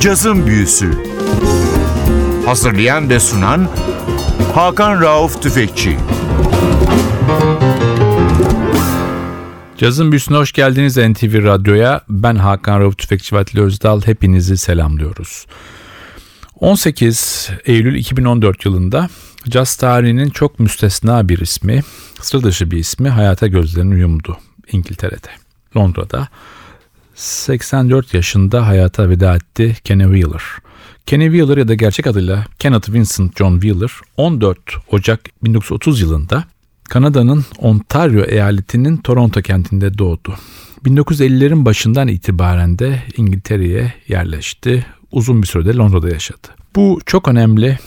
Cazın Büyüsü Hazırlayan ve sunan Hakan Rauf Tüfekçi Cazın Büyüsü'ne hoş geldiniz NTV Radyo'ya. Ben Hakan Rauf Tüfekçi ve Atli Özdal. Hepinizi selamlıyoruz. 18 Eylül 2014 yılında caz tarihinin çok müstesna bir ismi, sıra dışı bir ismi hayata gözlerini yumdu İngiltere'de, Londra'da. 84 yaşında hayata veda etti Kenny Wheeler. Kenny Wheeler ya da gerçek adıyla Kenneth Vincent John Wheeler 14 Ocak 1930 yılında Kanada'nın Ontario eyaletinin Toronto kentinde doğdu. 1950'lerin başından itibaren de İngiltere'ye yerleşti. Uzun bir sürede Londra'da yaşadı. Bu çok önemli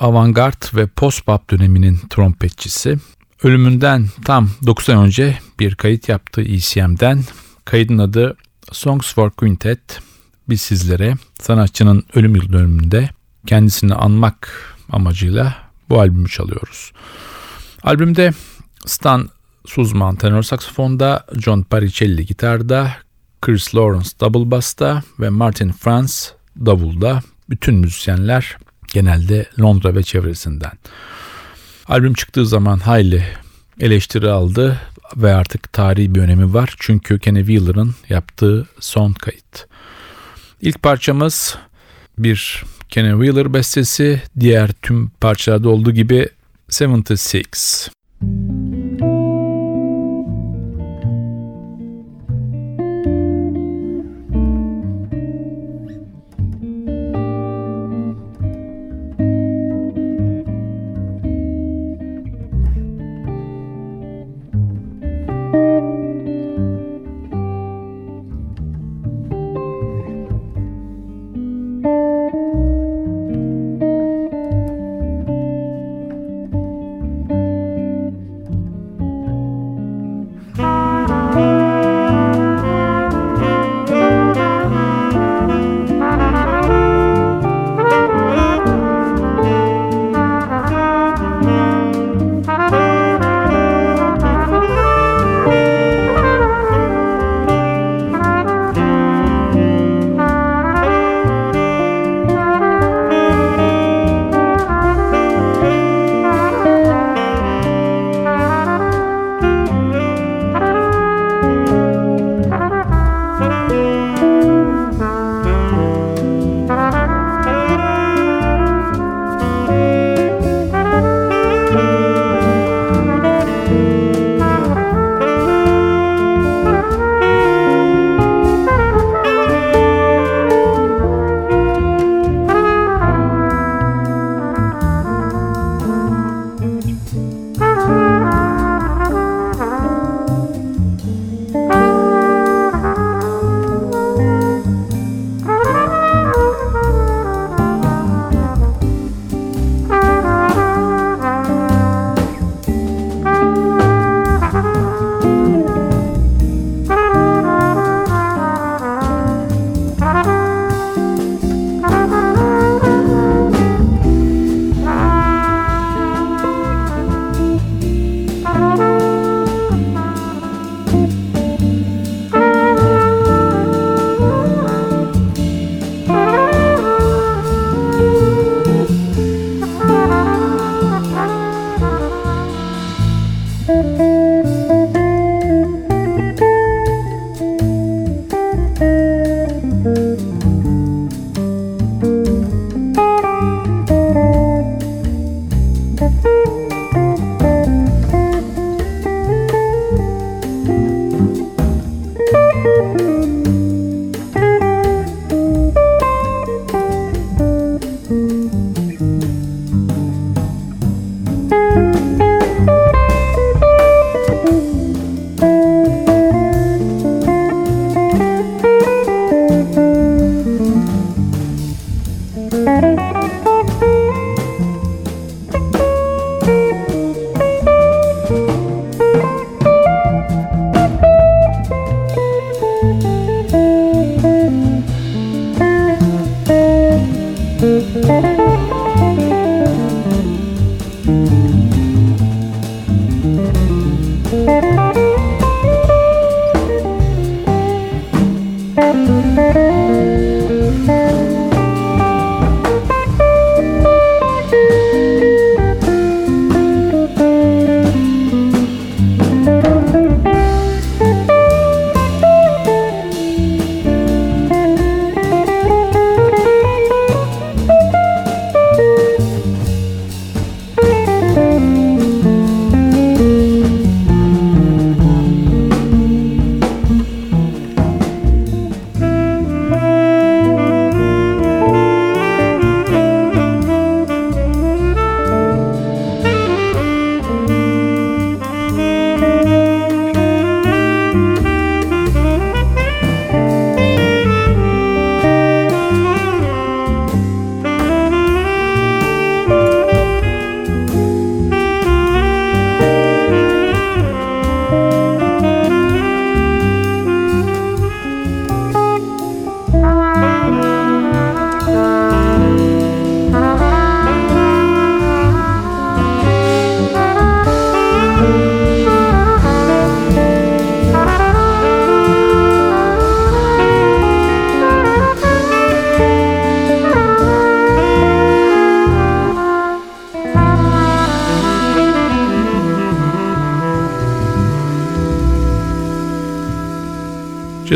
avantgard ve post-bop döneminin trompetçisi. Ölümünden tam 9 ay önce bir kayıt yaptığı ECM'den. Kaydın adı Songs for Quintet. Biz sizlere sanatçının ölüm yıl dönümünde kendisini anmak amacıyla bu albümü çalıyoruz. Albümde Stan Suzman tenor saksafonda, John Paricelli gitarda, Chris Lawrence double bass'ta ve Martin Franz davulda. Bütün müzisyenler genelde Londra ve çevresinden. Albüm çıktığı zaman hayli eleştiri aldı ve artık tarihi bir önemi var. Çünkü Kenny Wheeler'ın yaptığı son kayıt. İlk parçamız bir Kenny Wheeler bestesi. Diğer tüm parçalarda olduğu gibi 76.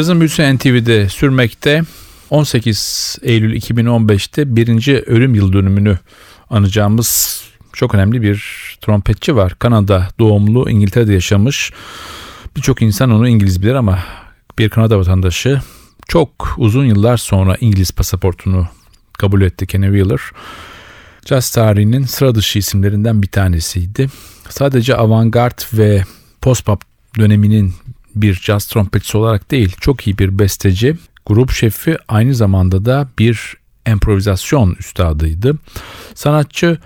Cazın büyüsü NTV'de sürmekte. 18 Eylül 2015'te birinci ölüm yıl dönümünü anacağımız çok önemli bir trompetçi var. Kanada doğumlu İngiltere'de yaşamış. Birçok insan onu İngiliz bilir ama bir Kanada vatandaşı çok uzun yıllar sonra İngiliz pasaportunu kabul etti Kenny Wheeler. Jazz tarihinin sıra dışı isimlerinden bir tanesiydi. Sadece avantgard ve post-pop döneminin bir jazz trompetçisi olarak değil, çok iyi bir besteci, grup şefi aynı zamanda da bir improvizasyon üstadıydı. Sanatçı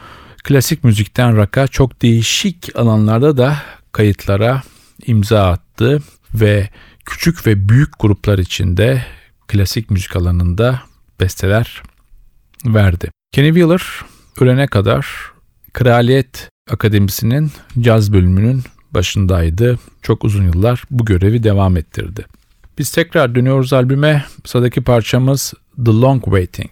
klasik müzikten rock'a çok değişik alanlarda da kayıtlara imza attı ve küçük ve büyük gruplar içinde klasik müzik alanında besteler verdi. Kenny Wheeler ölene kadar Kraliyet Akademisi'nin caz bölümünün başındaydı. Çok uzun yıllar bu görevi devam ettirdi. Biz tekrar dönüyoruz albüme. Sıradaki parçamız The Long Waiting.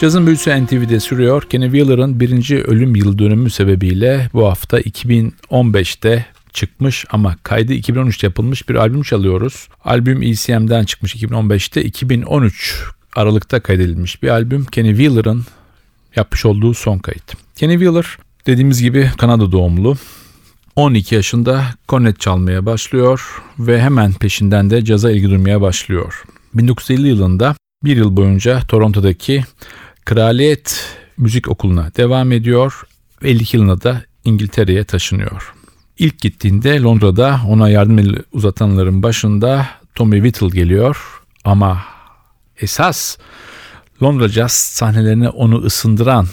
Cazın büyüsü NTV'de sürüyor. Kenny Wheeler'ın birinci ölüm yıl dönümü sebebiyle bu hafta 2015'te çıkmış ama kaydı 2013'te yapılmış bir albüm çalıyoruz. Albüm ECM'den çıkmış 2015'te 2013 Aralık'ta kaydedilmiş bir albüm. Kenny Wheeler'ın yapmış olduğu son kayıt. Kenny Wheeler dediğimiz gibi Kanada doğumlu. 12 yaşında kornet çalmaya başlıyor ve hemen peşinden de caza ilgi duymaya başlıyor. 1950 yılında bir yıl boyunca Toronto'daki Kraliyet Müzik Okulu'na devam ediyor. 52 yılında da İngiltere'ye taşınıyor. İlk gittiğinde Londra'da ona yardım eli uzatanların başında Tommy Whittle geliyor ama esas Londra Jazz sahnelerine onu ısındıran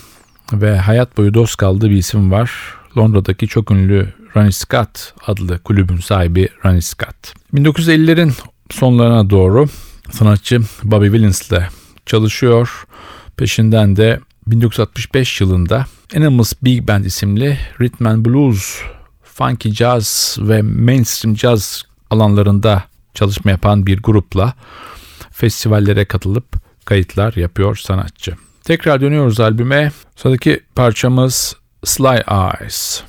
ve hayat boyu dost kaldığı bir isim var. Londra'daki çok ünlü Ronnie Scott adlı kulübün sahibi Ronnie Scott. 1950'lerin sonlarına doğru sanatçı Bobby Williams ile çalışıyor. Peşinden de 1965 yılında Animals Big Band isimli rhythm and blues, funky jazz ve mainstream jazz alanlarında çalışma yapan bir grupla festivallere katılıp kayıtlar yapıyor sanatçı. Tekrar dönüyoruz albüme. Sıradaki parçamız Sly Eyes.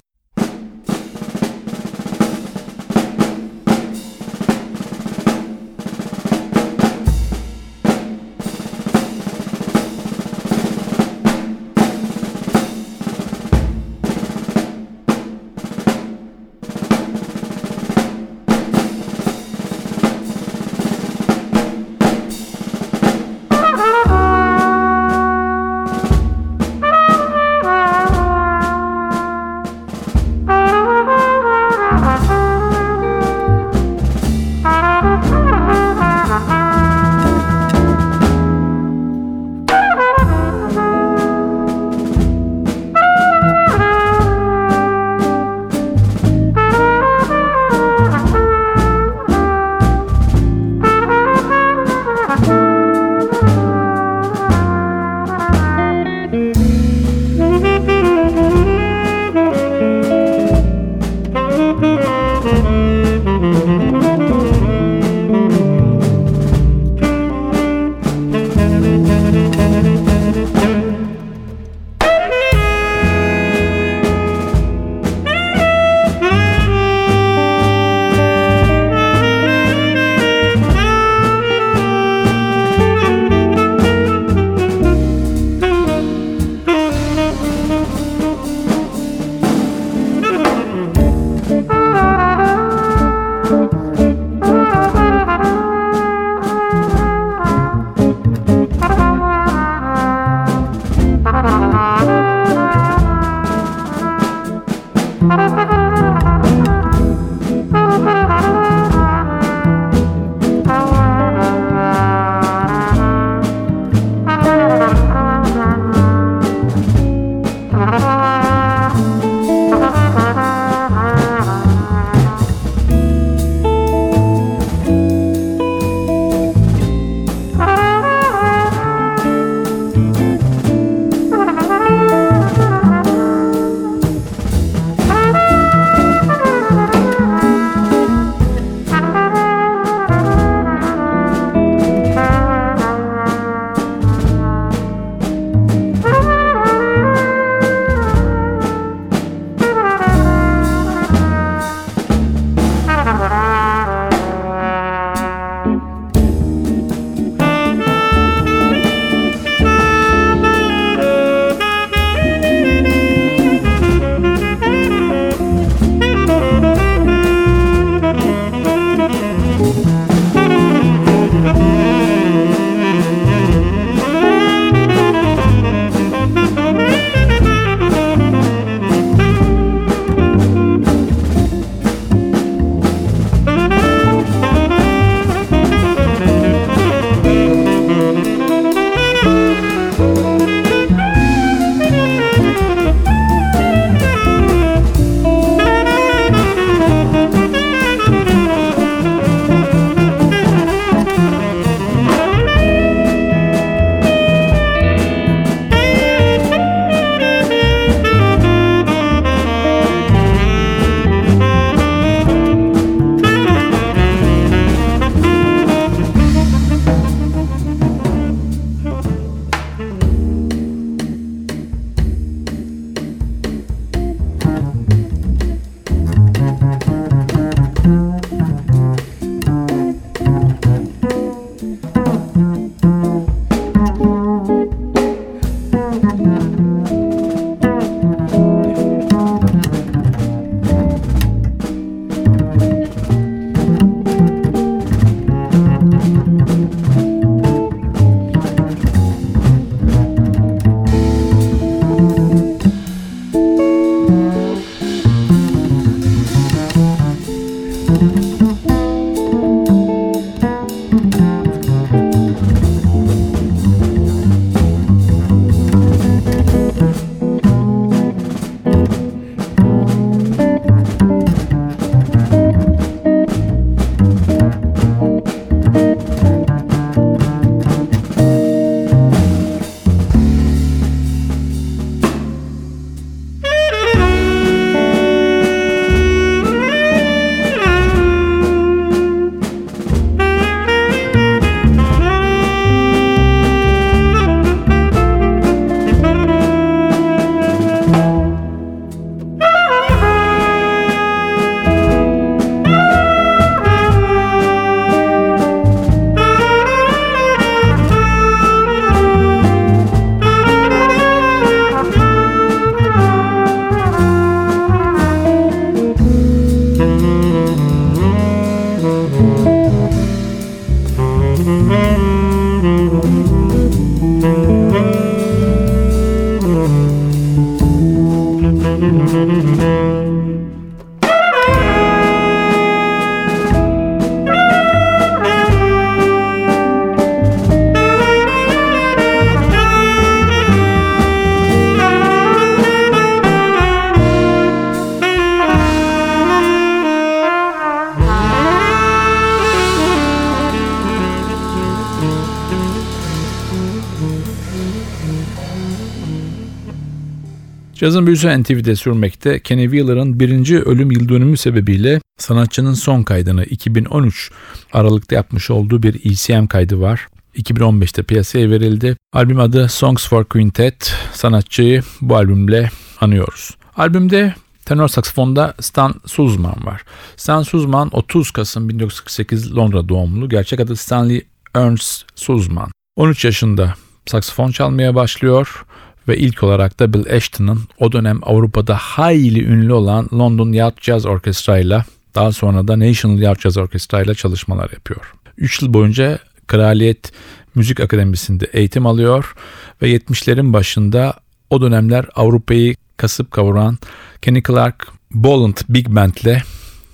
Cazın büyüsü NTV'de sürmekte. Kenny Wheeler'ın birinci ölüm yıl dönümü sebebiyle sanatçının son kaydını 2013 Aralık'ta yapmış olduğu bir ECM kaydı var. 2015'te piyasaya verildi. Albüm adı Songs for Quintet. Sanatçıyı bu albümle anıyoruz. Albümde tenor saksafonda Stan Suzman var. Stan Suzman 30 Kasım 1948 Londra doğumlu. Gerçek adı Stanley Ernst Suzman. 13 yaşında saksafon çalmaya başlıyor ve ilk olarak da Bill Ashton'ın o dönem Avrupa'da hayli ünlü olan London Yacht Jazz Orkestra ile daha sonra da National Yacht Jazz Orkestra ile çalışmalar yapıyor. 3 yıl boyunca Kraliyet Müzik Akademisi'nde eğitim alıyor ve 70'lerin başında o dönemler Avrupa'yı kasıp kavuran Kenny Clark Boland Big Band ile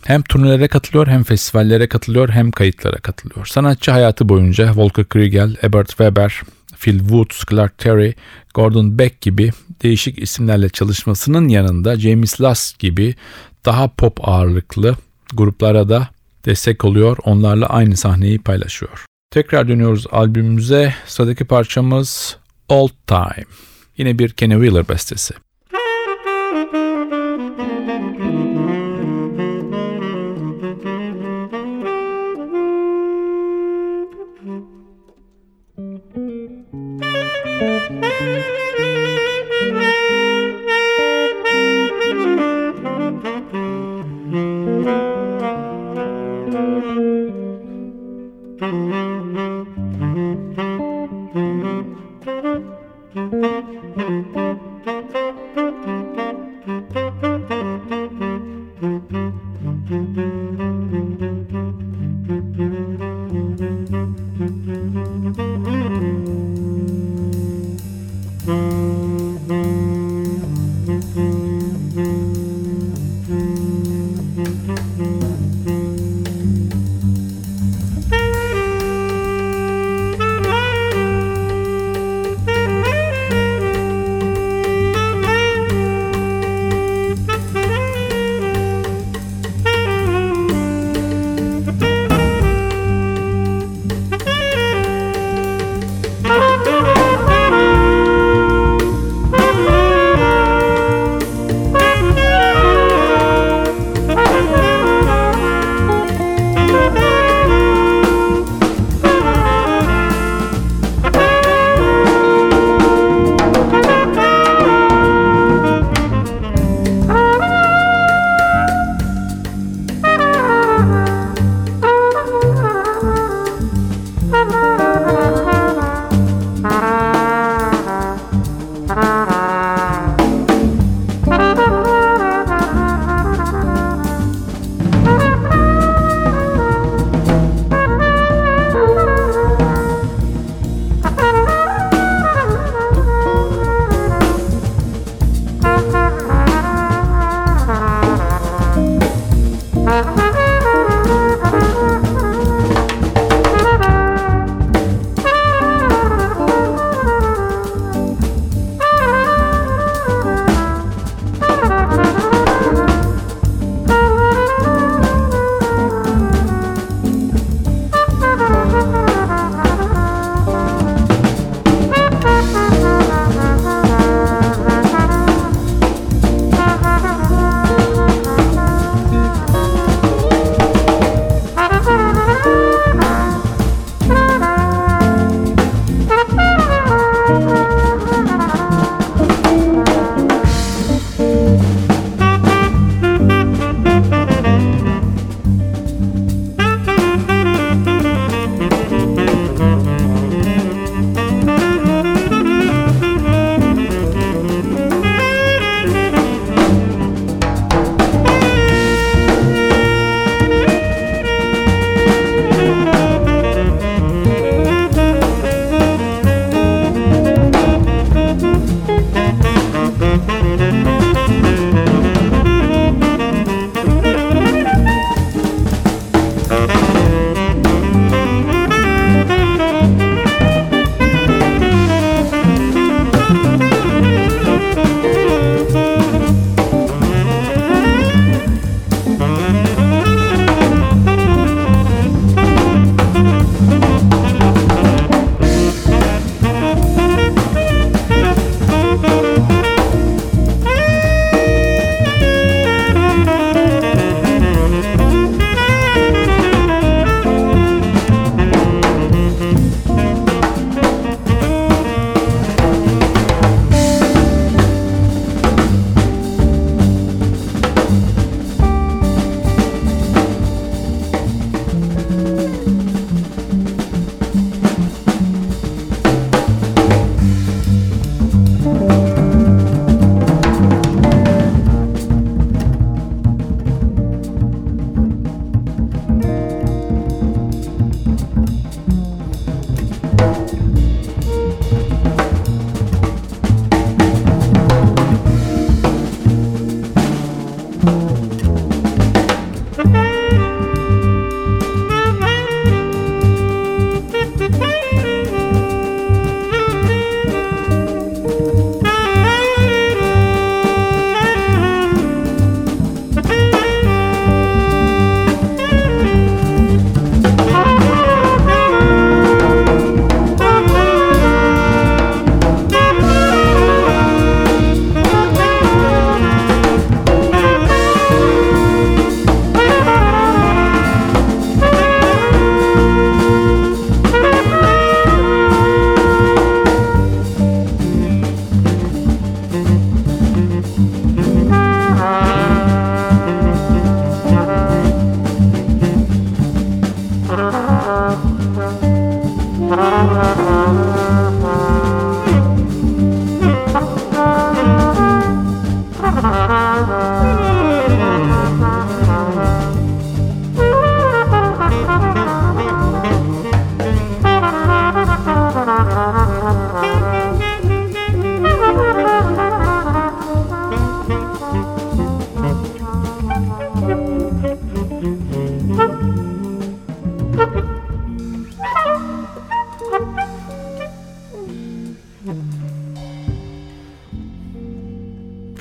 hem turnelere katılıyor hem festivallere katılıyor hem kayıtlara katılıyor. Sanatçı hayatı boyunca Volker Kriegel, Ebert Weber, Phil Woods, Clark Terry, Gordon Beck gibi değişik isimlerle çalışmasının yanında James Last gibi daha pop ağırlıklı gruplara da destek oluyor. Onlarla aynı sahneyi paylaşıyor. Tekrar dönüyoruz albümümüze. Sıradaki parçamız Old Time. Yine bir Kenny Wheeler bestesi.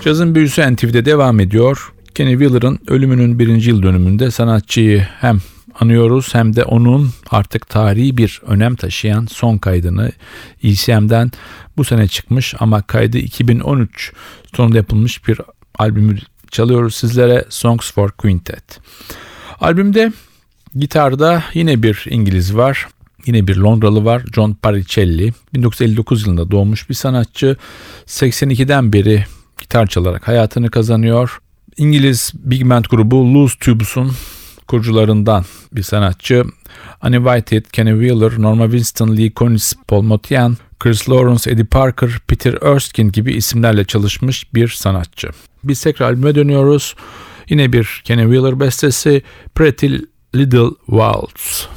Cazın büyüsü NTV'de devam ediyor. Kenny Wheeler'ın ölümünün birinci yıl dönümünde sanatçıyı hem anıyoruz hem de onun artık tarihi bir önem taşıyan son kaydını ECM'den bu sene çıkmış ama kaydı 2013 sonunda yapılmış bir albümü çalıyoruz sizlere Songs for Quintet. Albümde gitarda yine bir İngiliz var. Yine bir Londralı var John Paricelli. 1959 yılında doğmuş bir sanatçı. 82'den beri gitar çalarak hayatını kazanıyor. İngiliz Big Band grubu Loose Tubes'un kurucularından bir sanatçı. Annie Whitehead, Kenny Wheeler, Norma Winston, Lee Konitz, Paul Motian, Chris Lawrence, Eddie Parker, Peter Erskine gibi isimlerle çalışmış bir sanatçı. Biz tekrar albüme dönüyoruz. Yine bir Kenny Wheeler bestesi Pretty Little Waltz.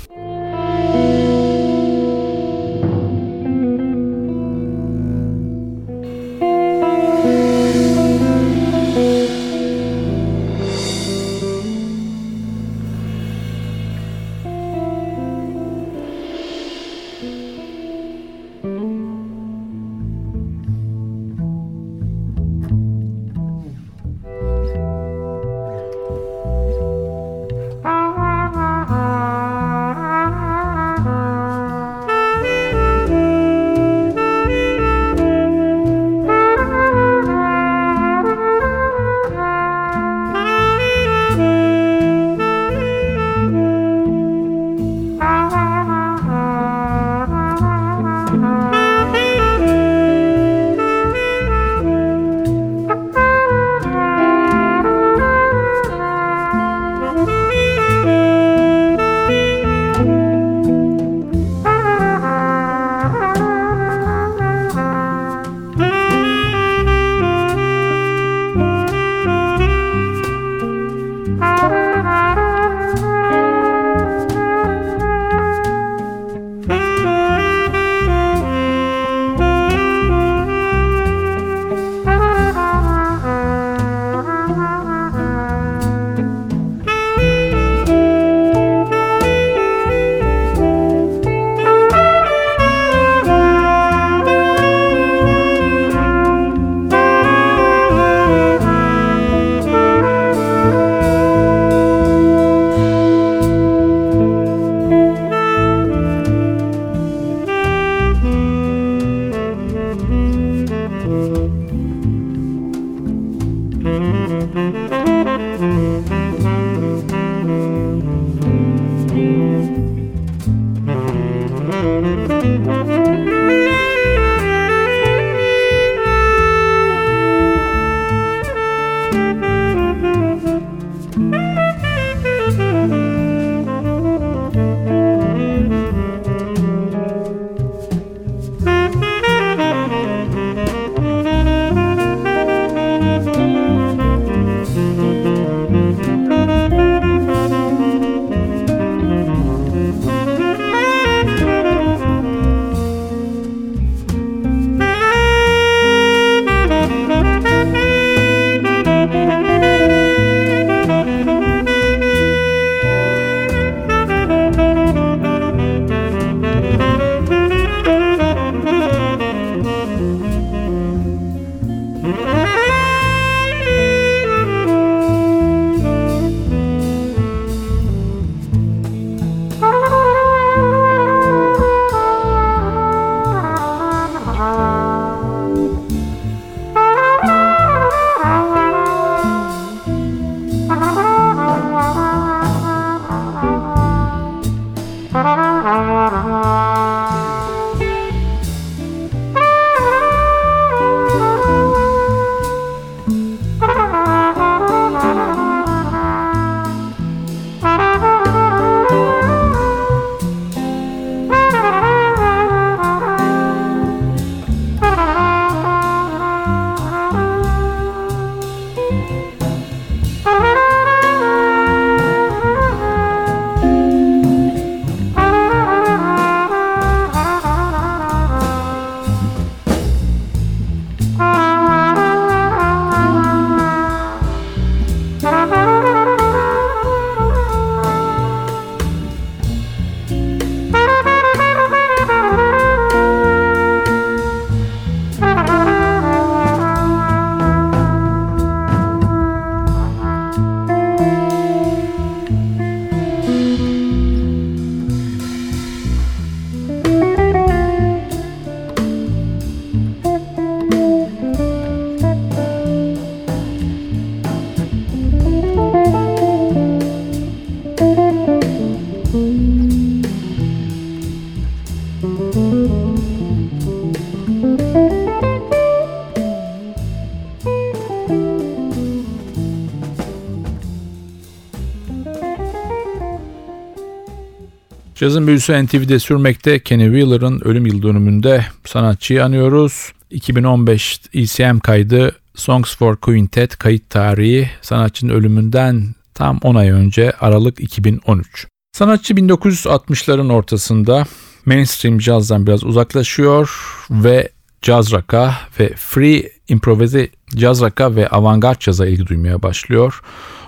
Cazın büyüsü NTV'de sürmekte. Kenny Wheeler'ın ölüm yıl dönümünde sanatçıyı anıyoruz. 2015 ECM kaydı Songs for Quintet kayıt tarihi sanatçının ölümünden tam 10 ay önce Aralık 2013. Sanatçı 1960'ların ortasında mainstream cazdan biraz uzaklaşıyor ve caz rock'a ve free improvize caz rock'a ve avantgard caza ilgi duymaya başlıyor.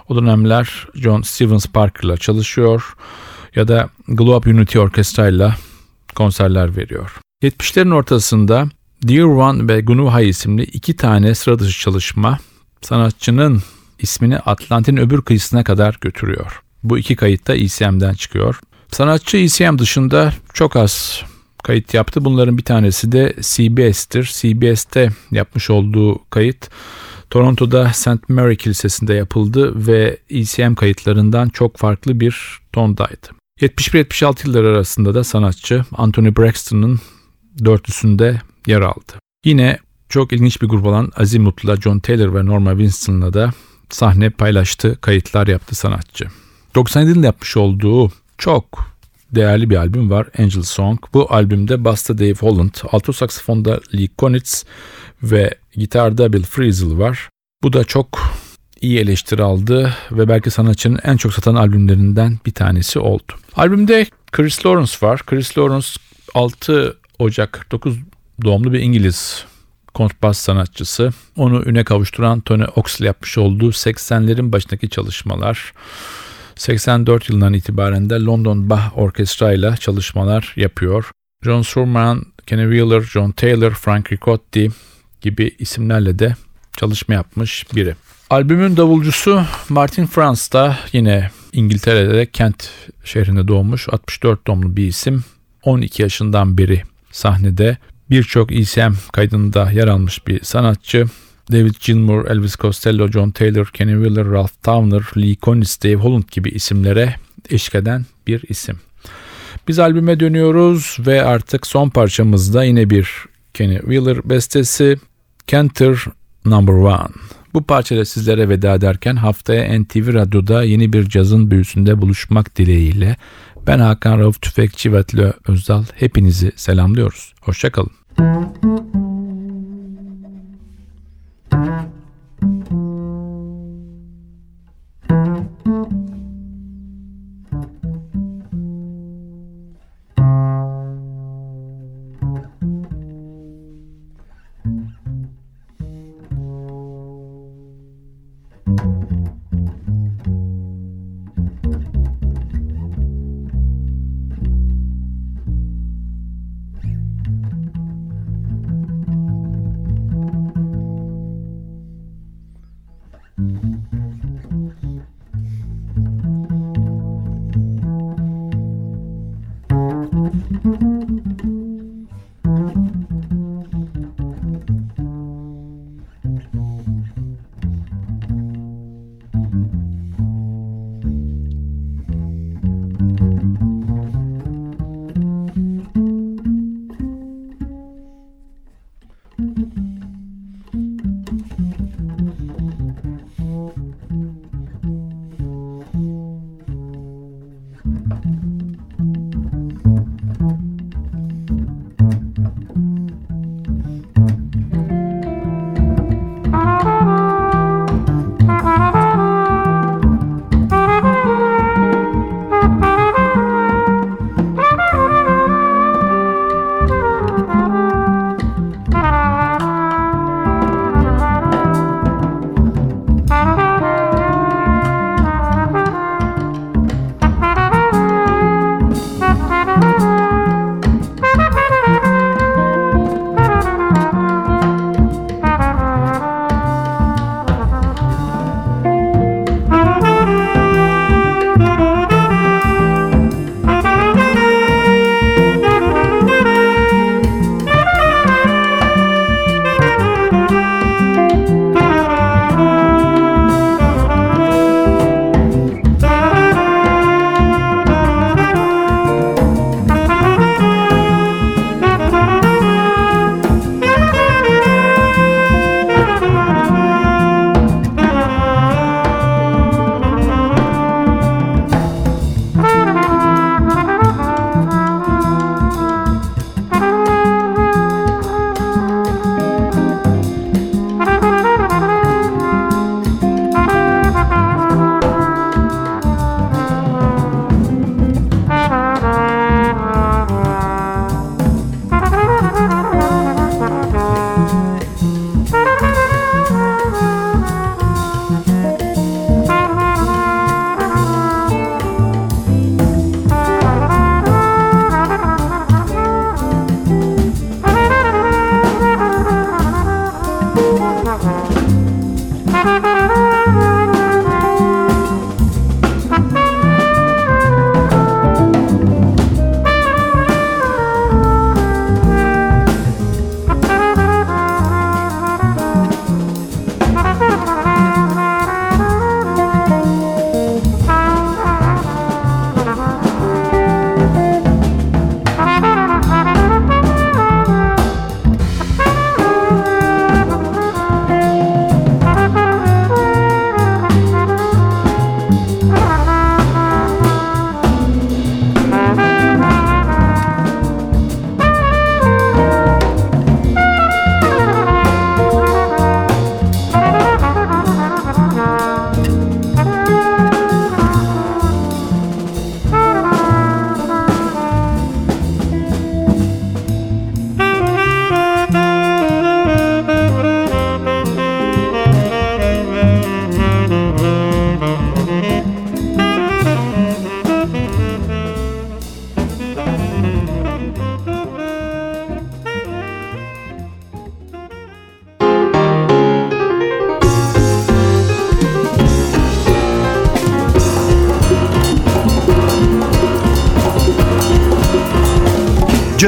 O dönemler John Stevens Parker'la çalışıyor ya da Globe Unity Orkestra ile konserler veriyor. 70'lerin ortasında Dear One ve Gunuhay isimli iki tane sıra dışı çalışma sanatçının ismini Atlantin öbür kıyısına kadar götürüyor. Bu iki kayıt da ECM'den çıkıyor. Sanatçı ECM dışında çok az kayıt yaptı. Bunların bir tanesi de CBS'tir. CBS'te yapmış olduğu kayıt Toronto'da St. Mary Kilisesi'nde yapıldı ve ECM kayıtlarından çok farklı bir tondaydı. 71-76 yıllar arasında da sanatçı Anthony Braxton'ın dörtlüsünde yer aldı. Yine çok ilginç bir grup olan Azimut'la John Taylor ve Norma Winston'la da sahne paylaştı, kayıtlar yaptı sanatçı. 97 yılında yapmış olduğu çok değerli bir albüm var Angel Song. Bu albümde basta Dave Holland, alto saksafonda Lee Konitz ve gitarda Bill Frisell var. Bu da çok iyi eleştiri aldı ve belki sanatçının en çok satan albümlerinden bir tanesi oldu. Albümde Chris Lawrence var. Chris Lawrence 6 Ocak 49 doğumlu bir İngiliz kontrbas sanatçısı. Onu üne kavuşturan Tony Oxley yapmış olduğu 80'lerin başındaki çalışmalar. 84 yılından itibaren de London Bach Orkestra ile çalışmalar yapıyor. John Surman, Kenny Wheeler, John Taylor, Frank Ricotti gibi isimlerle de çalışma yapmış biri. Albümün davulcusu Martin Franz'da yine İngiltere'de Kent şehrinde doğmuş 64 doğumlu bir isim. 12 yaşından beri sahnede birçok ECM kaydında yer almış bir sanatçı. David Gilmour, Elvis Costello, John Taylor, Kenny Wheeler, Ralph Towner, Lee Konitz, Dave Holland gibi isimlere eşlik eden bir isim. Biz albüme dönüyoruz ve artık son parçamızda yine bir Kenny Wheeler bestesi Cantor Number One. Bu parçayla sizlere veda ederken haftaya NTV Radyo'da yeni bir cazın büyüsünde buluşmak dileğiyle ben Hakan Rauf Tüfekçi ve Özdal hepinizi selamlıyoruz. Hoşçakalın.